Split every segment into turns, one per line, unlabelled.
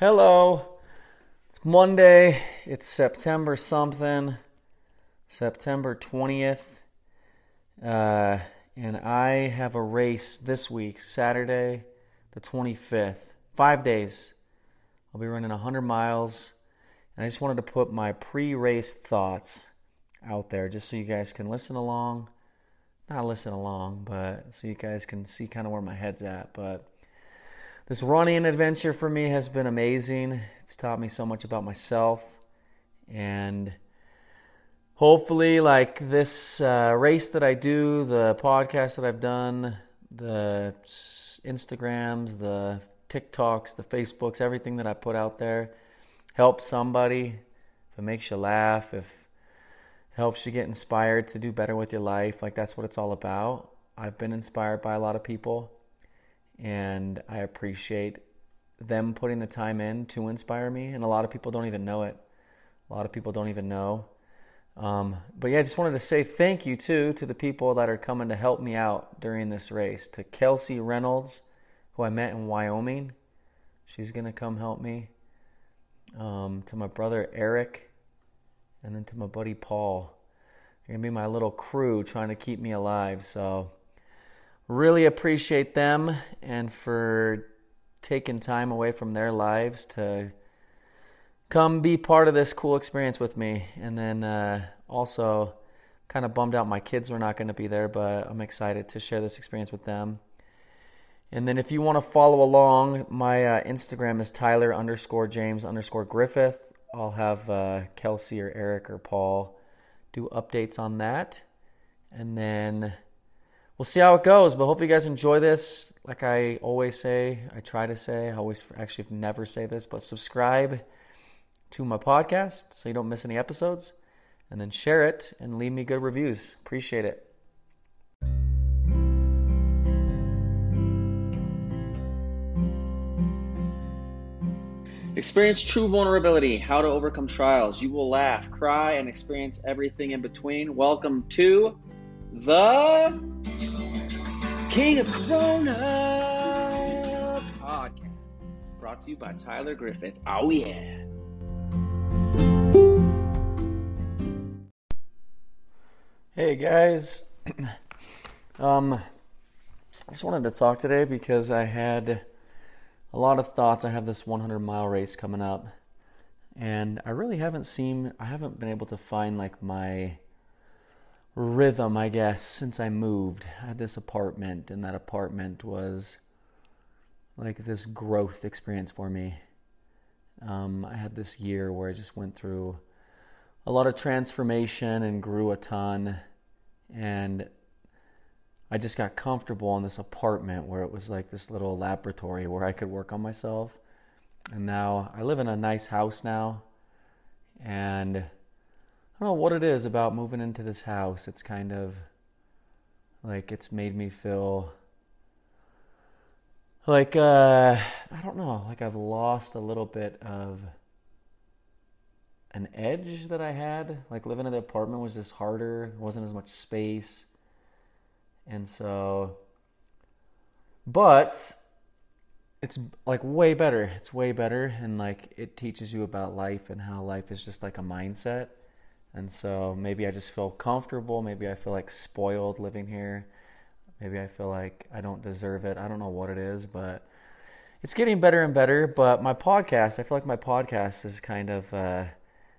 Hello. It's Monday. It's September something. September 20th. Uh, and I have a race this week, Saturday, the 25th. Five days. I'll be running 100 miles. And I just wanted to put my pre race thoughts out there just so you guys can listen along. Not listen along, but so you guys can see kind of where my head's at. But this running adventure for me has been amazing. It's taught me so much about myself. And hopefully, like this uh, race that I do, the podcast that I've done, the Instagrams, the TikToks, the Facebooks, everything that I put out there helps somebody. If it makes you laugh, if helps you get inspired to do better with your life, like that's what it's all about. I've been inspired by a lot of people and I appreciate them putting the time in to inspire me. And a lot of people don't even know it. A lot of people don't even know. Um, but yeah, I just wanted to say thank you too to the people that are coming to help me out during this race. To Kelsey Reynolds, who I met in Wyoming, she's gonna come help me. Um, to my brother Eric, and then to my buddy Paul. They're gonna be my little crew trying to keep me alive. So really appreciate them and for taking time away from their lives to come be part of this cool experience with me. And then uh, also, kind of bummed out my kids were not going to be there, but I'm excited to share this experience with them. And then if you want to follow along, my uh, Instagram is Tyler underscore James underscore Griffith. I'll have uh, Kelsey or Eric or Paul do updates on that. And then we'll see how it goes. But hope you guys enjoy this. Like I always say, I try to say, I always actually never say this, but subscribe to my podcast so you don't miss any episodes. And then share it and leave me good reviews. Appreciate it. Experience true vulnerability, how to overcome trials. You will laugh, cry, and experience everything in between. Welcome to the King of Corona podcast, brought to you by Tyler Griffith. Oh, yeah. Hey, guys. um, I just wanted to talk today because I had a lot of thoughts. I have this 100 mile race coming up, and I really haven't seen, I haven't been able to find like my rhythm, I guess, since I moved. I had this apartment, and that apartment was like this growth experience for me. Um, I had this year where I just went through a lot of transformation and grew a ton, and I just got comfortable in this apartment where it was like this little laboratory where I could work on myself. And now I live in a nice house now, and I don't know what it is about moving into this house. It's kind of like it's made me feel like uh I don't know, like I've lost a little bit of an edge that I had. Like living in the apartment was just harder, wasn't as much space. And so but it's like way better. It's way better and like it teaches you about life and how life is just like a mindset and so maybe I just feel comfortable. Maybe I feel like spoiled living here. Maybe I feel like I don't deserve it. I don't know what it is, but it's getting better and better. But my podcast, I feel like my podcast is kind of uh,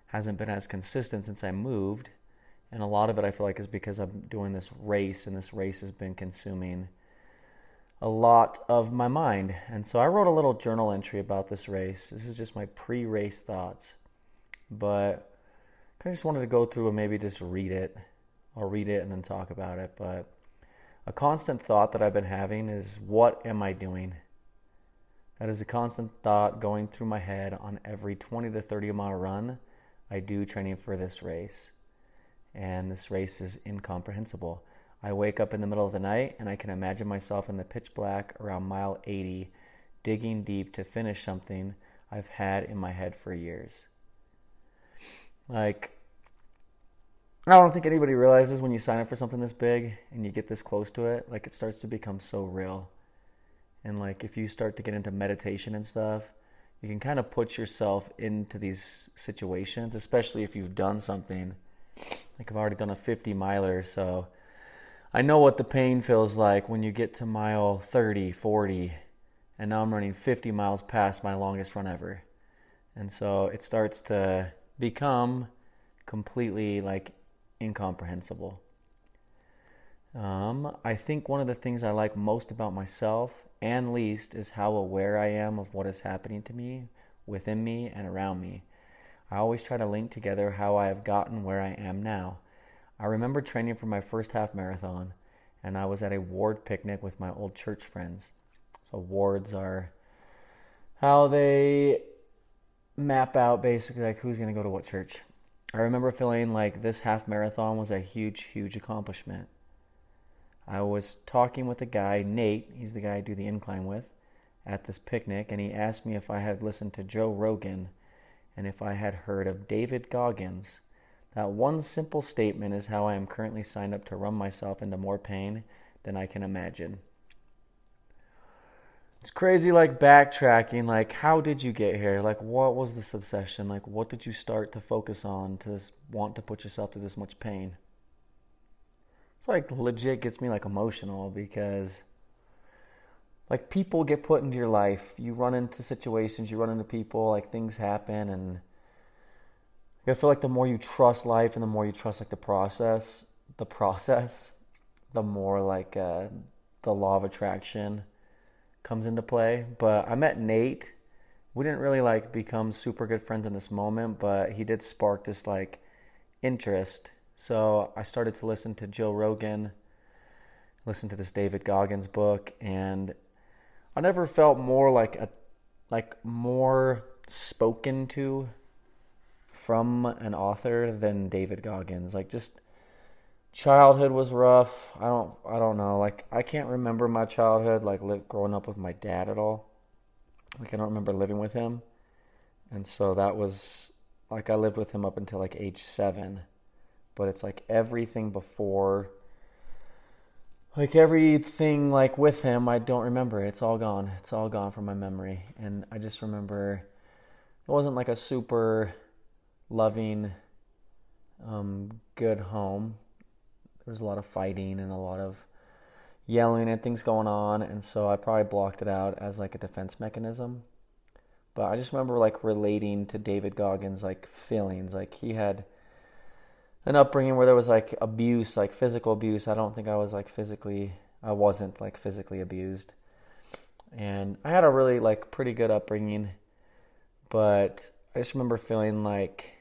hasn't been as consistent since I moved. And a lot of it I feel like is because I'm doing this race, and this race has been consuming a lot of my mind. And so I wrote a little journal entry about this race. This is just my pre race thoughts. But I just wanted to go through and maybe just read it. I'll read it and then talk about it. But a constant thought that I've been having is what am I doing? That is a constant thought going through my head on every 20 to 30 mile run I do training for this race. And this race is incomprehensible. I wake up in the middle of the night and I can imagine myself in the pitch black around mile 80, digging deep to finish something I've had in my head for years. Like, I don't think anybody realizes when you sign up for something this big and you get this close to it, like it starts to become so real. And like if you start to get into meditation and stuff, you can kind of put yourself into these situations, especially if you've done something. Like I've already done a 50 miler, so I know what the pain feels like when you get to mile 30, 40, and now I'm running 50 miles past my longest run ever. And so it starts to become completely like incomprehensible. Um, I think one of the things I like most about myself and least is how aware I am of what is happening to me, within me, and around me. I always try to link together how I have gotten where I am now. I remember training for my first half marathon, and I was at a ward picnic with my old church friends. So, wards are how they map out basically like who's going to go to what church. I remember feeling like this half marathon was a huge, huge accomplishment. I was talking with a guy, Nate, he's the guy I do the incline with, at this picnic, and he asked me if I had listened to Joe Rogan and if I had heard of David Goggins. That one simple statement is how I am currently signed up to run myself into more pain than I can imagine. It's crazy, like backtracking. Like, how did you get here? Like, what was this obsession? Like, what did you start to focus on to want to put yourself to this much pain? it's like legit gets me like emotional because like people get put into your life. You run into situations, you run into people, like things happen and I feel like the more you trust life and the more you trust like the process, the process, the more like uh, the law of attraction comes into play. But I met Nate. We didn't really like become super good friends in this moment, but he did spark this like interest so I started to listen to Joe Rogan, listen to this David Goggins book, and I never felt more like a like more spoken to from an author than David Goggins. Like just childhood was rough. I don't I don't know. Like I can't remember my childhood like li- growing up with my dad at all. Like I don't remember living with him. And so that was like I lived with him up until like age 7 but it's like everything before like everything like with him i don't remember it's all gone it's all gone from my memory and i just remember it wasn't like a super loving um, good home there was a lot of fighting and a lot of yelling and things going on and so i probably blocked it out as like a defense mechanism but i just remember like relating to david goggins like feelings like he had an upbringing where there was like abuse, like physical abuse. I don't think I was like physically, I wasn't like physically abused. And I had a really like pretty good upbringing, but I just remember feeling like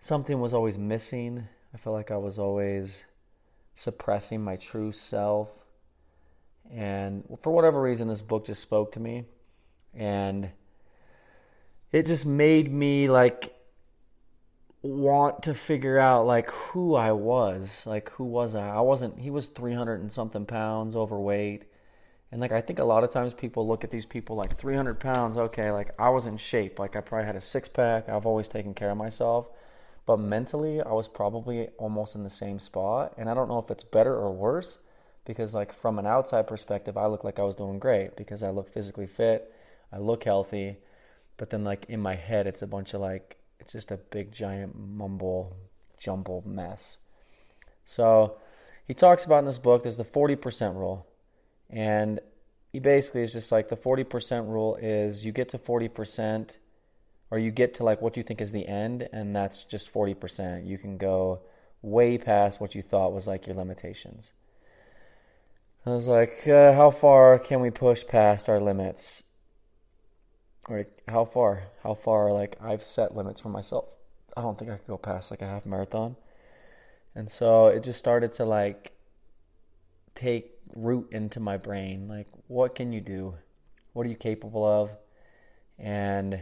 something was always missing. I felt like I was always suppressing my true self. And for whatever reason, this book just spoke to me. And it just made me like want to figure out like who I was. Like who was I? I wasn't he was 300 and something pounds overweight. And like I think a lot of times people look at these people like 300 pounds, okay, like I was in shape. Like I probably had a six pack. I've always taken care of myself. But mentally, I was probably almost in the same spot. And I don't know if it's better or worse because like from an outside perspective, I look like I was doing great because I look physically fit. I look healthy. But then like in my head, it's a bunch of like it's just a big giant mumble jumble mess. So he talks about in this book there's the 40% rule. And he basically is just like the 40% rule is you get to 40% or you get to like what you think is the end and that's just 40%. You can go way past what you thought was like your limitations. I was like, uh, how far can we push past our limits? like how far how far like i've set limits for myself i don't think i could go past like a half marathon and so it just started to like take root into my brain like what can you do what are you capable of and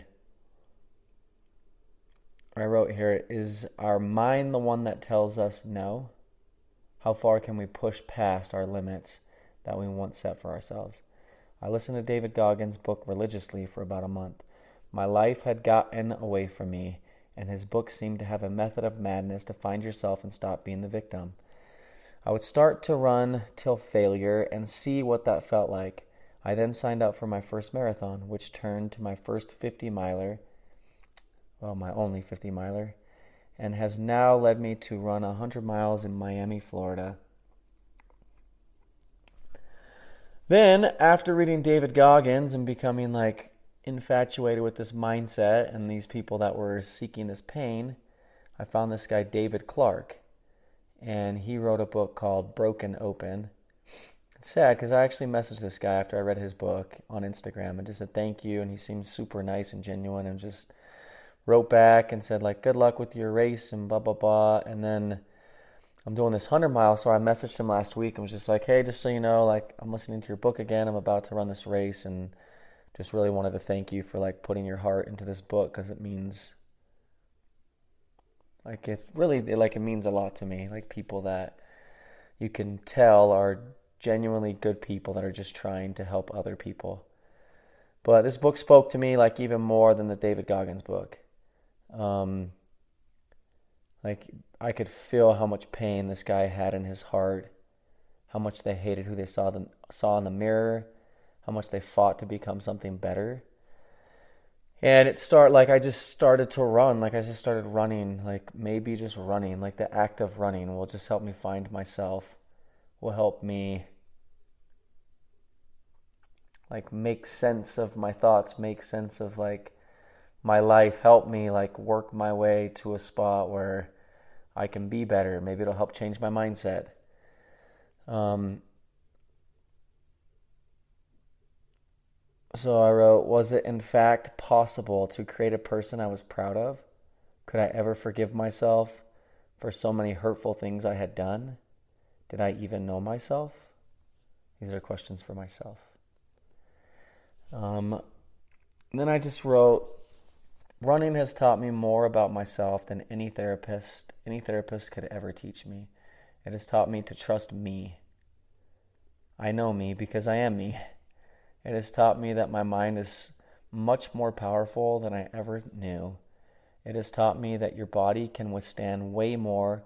i wrote here is our mind the one that tells us no how far can we push past our limits that we once set for ourselves I listened to David Goggins' book religiously for about a month. My life had gotten away from me, and his book seemed to have a method of madness to find yourself and stop being the victim. I would start to run till failure and see what that felt like. I then signed up for my first marathon, which turned to my first 50 miler, well, my only 50 miler, and has now led me to run 100 miles in Miami, Florida. Then, after reading David Goggins and becoming like infatuated with this mindset and these people that were seeking this pain, I found this guy, David Clark, and he wrote a book called Broken Open. It's sad because I actually messaged this guy after I read his book on Instagram and just said thank you, and he seemed super nice and genuine and just wrote back and said like good luck with your race and blah blah blah. And then I'm doing this 100 mile so I messaged him last week and was just like hey just so you know like I'm listening to your book again. I'm about to run this race and just really wanted to thank you for like putting your heart into this book cuz it means like it really it, like it means a lot to me like people that you can tell are genuinely good people that are just trying to help other people. But this book spoke to me like even more than the David Goggins book um, like I could feel how much pain this guy had in his heart, how much they hated who they saw them saw in the mirror, how much they fought to become something better. And it start like I just started to run, like I just started running, like maybe just running, like the act of running will just help me find myself, will help me like make sense of my thoughts, make sense of like my life help me like work my way to a spot where I can be better. Maybe it'll help change my mindset. Um, so I wrote, Was it in fact possible to create a person I was proud of? Could I ever forgive myself for so many hurtful things I had done? Did I even know myself? These are questions for myself. Um, then I just wrote, Running has taught me more about myself than any therapist any therapist could ever teach me. It has taught me to trust me. I know me because I am me. It has taught me that my mind is much more powerful than I ever knew. It has taught me that your body can withstand way more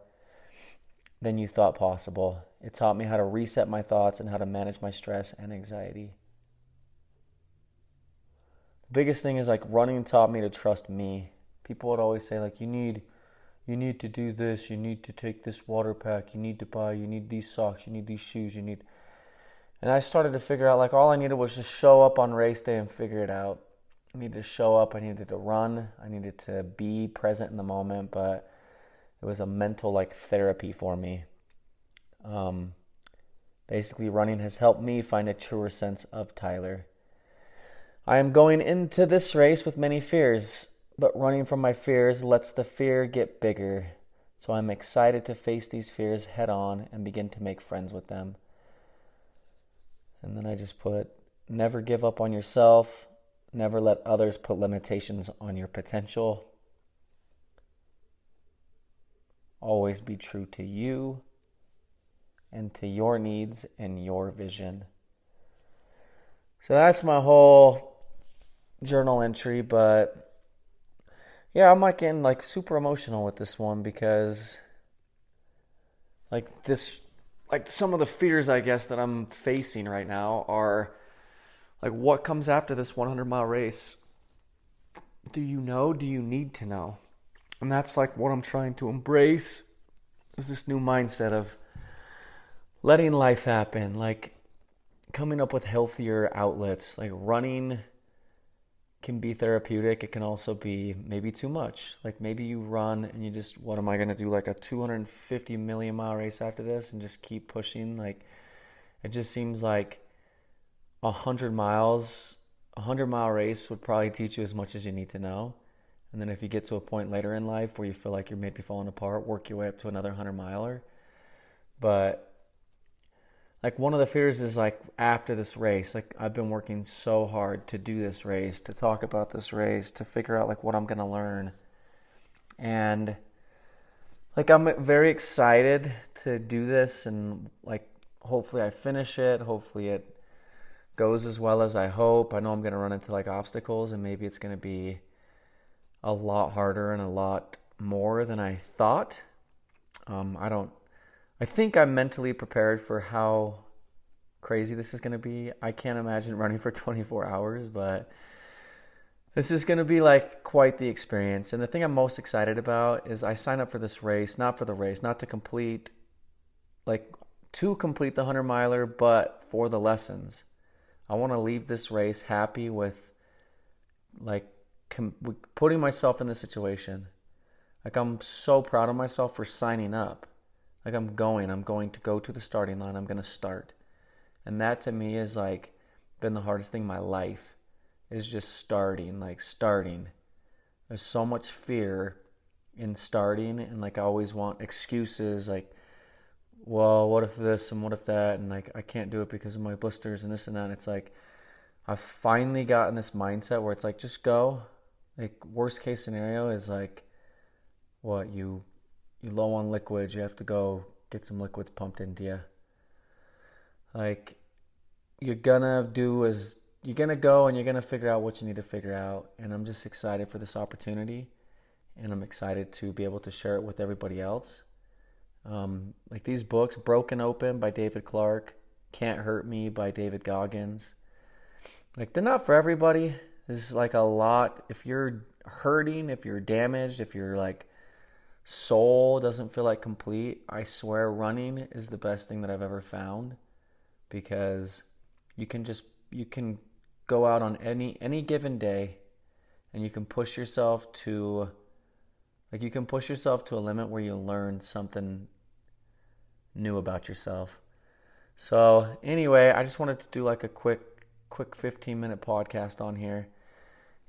than you thought possible. It taught me how to reset my thoughts and how to manage my stress and anxiety biggest thing is like running taught me to trust me. People would always say like you need you need to do this, you need to take this water pack, you need to buy, you need these socks, you need these shoes, you need and I started to figure out like all I needed was just show up on race day and figure it out. I needed to show up, I needed to run, I needed to be present in the moment, but it was a mental like therapy for me. Um, basically running has helped me find a truer sense of Tyler. I am going into this race with many fears, but running from my fears lets the fear get bigger. So I'm excited to face these fears head on and begin to make friends with them. And then I just put never give up on yourself, never let others put limitations on your potential. Always be true to you and to your needs and your vision. So that's my whole journal entry, but yeah, I'm like getting like super emotional with this one because like this like some of the fears I guess that I'm facing right now are like what comes after this 100 mile race? Do you know? Do you need to know? And that's like what I'm trying to embrace is this new mindset of letting life happen, like coming up with healthier outlets, like running can be therapeutic. It can also be maybe too much. Like maybe you run and you just, what am I going to do? Like a 250 million mile race after this and just keep pushing. Like it just seems like a hundred miles, a hundred mile race would probably teach you as much as you need to know. And then if you get to a point later in life where you feel like you're maybe falling apart, work your way up to another hundred miler. But like one of the fears is like after this race like i've been working so hard to do this race to talk about this race to figure out like what i'm going to learn. And like i'm very excited to do this and like hopefully i finish it hopefully it goes as well as i hope. I know i'm going to run into like obstacles and maybe it's going to be a lot harder and a lot more than i thought. Um, i don't I think I'm mentally prepared for how crazy this is going to be. I can't imagine running for 24 hours, but this is going to be like quite the experience. And the thing I'm most excited about is I signed up for this race, not for the race, not to complete, like to complete the 100 miler, but for the lessons. I want to leave this race happy with like com- putting myself in this situation. Like I'm so proud of myself for signing up. Like I'm going, I'm going to go to the starting line. I'm going to start. And that to me is like been the hardest thing in my life is just starting, like starting. There's so much fear in starting, and like I always want excuses, like, well, what if this and what if that, and like I can't do it because of my blisters and this and that. And it's like I've finally gotten this mindset where it's like just go. Like worst case scenario is like what you you low on liquids, you have to go get some liquids pumped into you. Like you're gonna do as you're to go and you're to figure out what you need to figure out. And I'm just excited for this opportunity. And I'm excited to be able to share it with everybody else. Um, like these books, Broken Open by David Clark, Can't Hurt Me by David Goggins. Like they're not for everybody. This is like a lot. If you're hurting, if you're damaged, if you're like soul doesn't feel like complete, I swear running is the best thing that I've ever found because you can just you can go out on any any given day and you can push yourself to like you can push yourself to a limit where you learn something new about yourself. So, anyway, I just wanted to do like a quick quick 15 minute podcast on here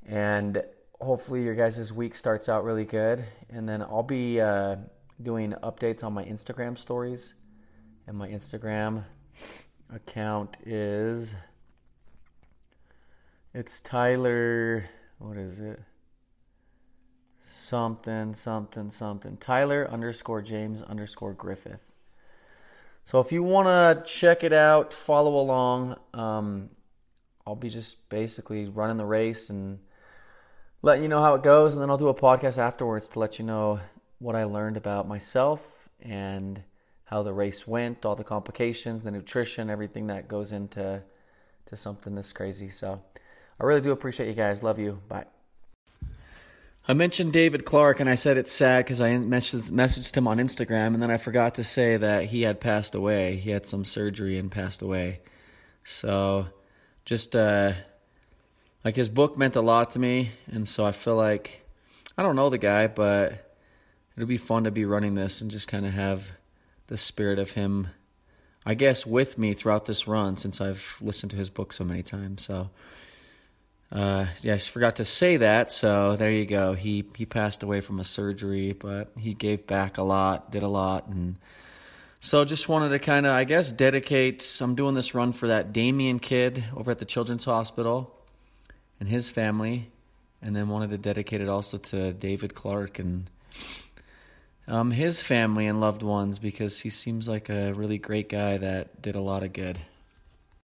and hopefully your guys' week starts out really good and then I'll be uh, doing updates on my Instagram stories and my Instagram account is it's Tyler. What is it? Something, something, something. Tyler underscore James underscore Griffith. So if you want to check it out, follow along. Um, I'll be just basically running the race and letting you know how it goes, and then I'll do a podcast afterwards to let you know what I learned about myself and how the race went, all the complications, the nutrition, everything that goes into to something this crazy. So. I really do appreciate you guys. Love you. Bye. I mentioned David Clark, and I said it's sad because I messaged him on Instagram, and then I forgot to say that he had passed away. He had some surgery and passed away. So, just uh, like his book meant a lot to me, and so I feel like I don't know the guy, but it'll be fun to be running this and just kind of have the spirit of him, I guess, with me throughout this run since I've listened to his book so many times. So. Uh, yeah, I forgot to say that. So there you go. He he passed away from a surgery, but he gave back a lot, did a lot, and so just wanted to kind of, I guess, dedicate. I'm doing this run for that Damien kid over at the Children's Hospital and his family, and then wanted to dedicate it also to David Clark and um, his family and loved ones because he seems like a really great guy that did a lot of good.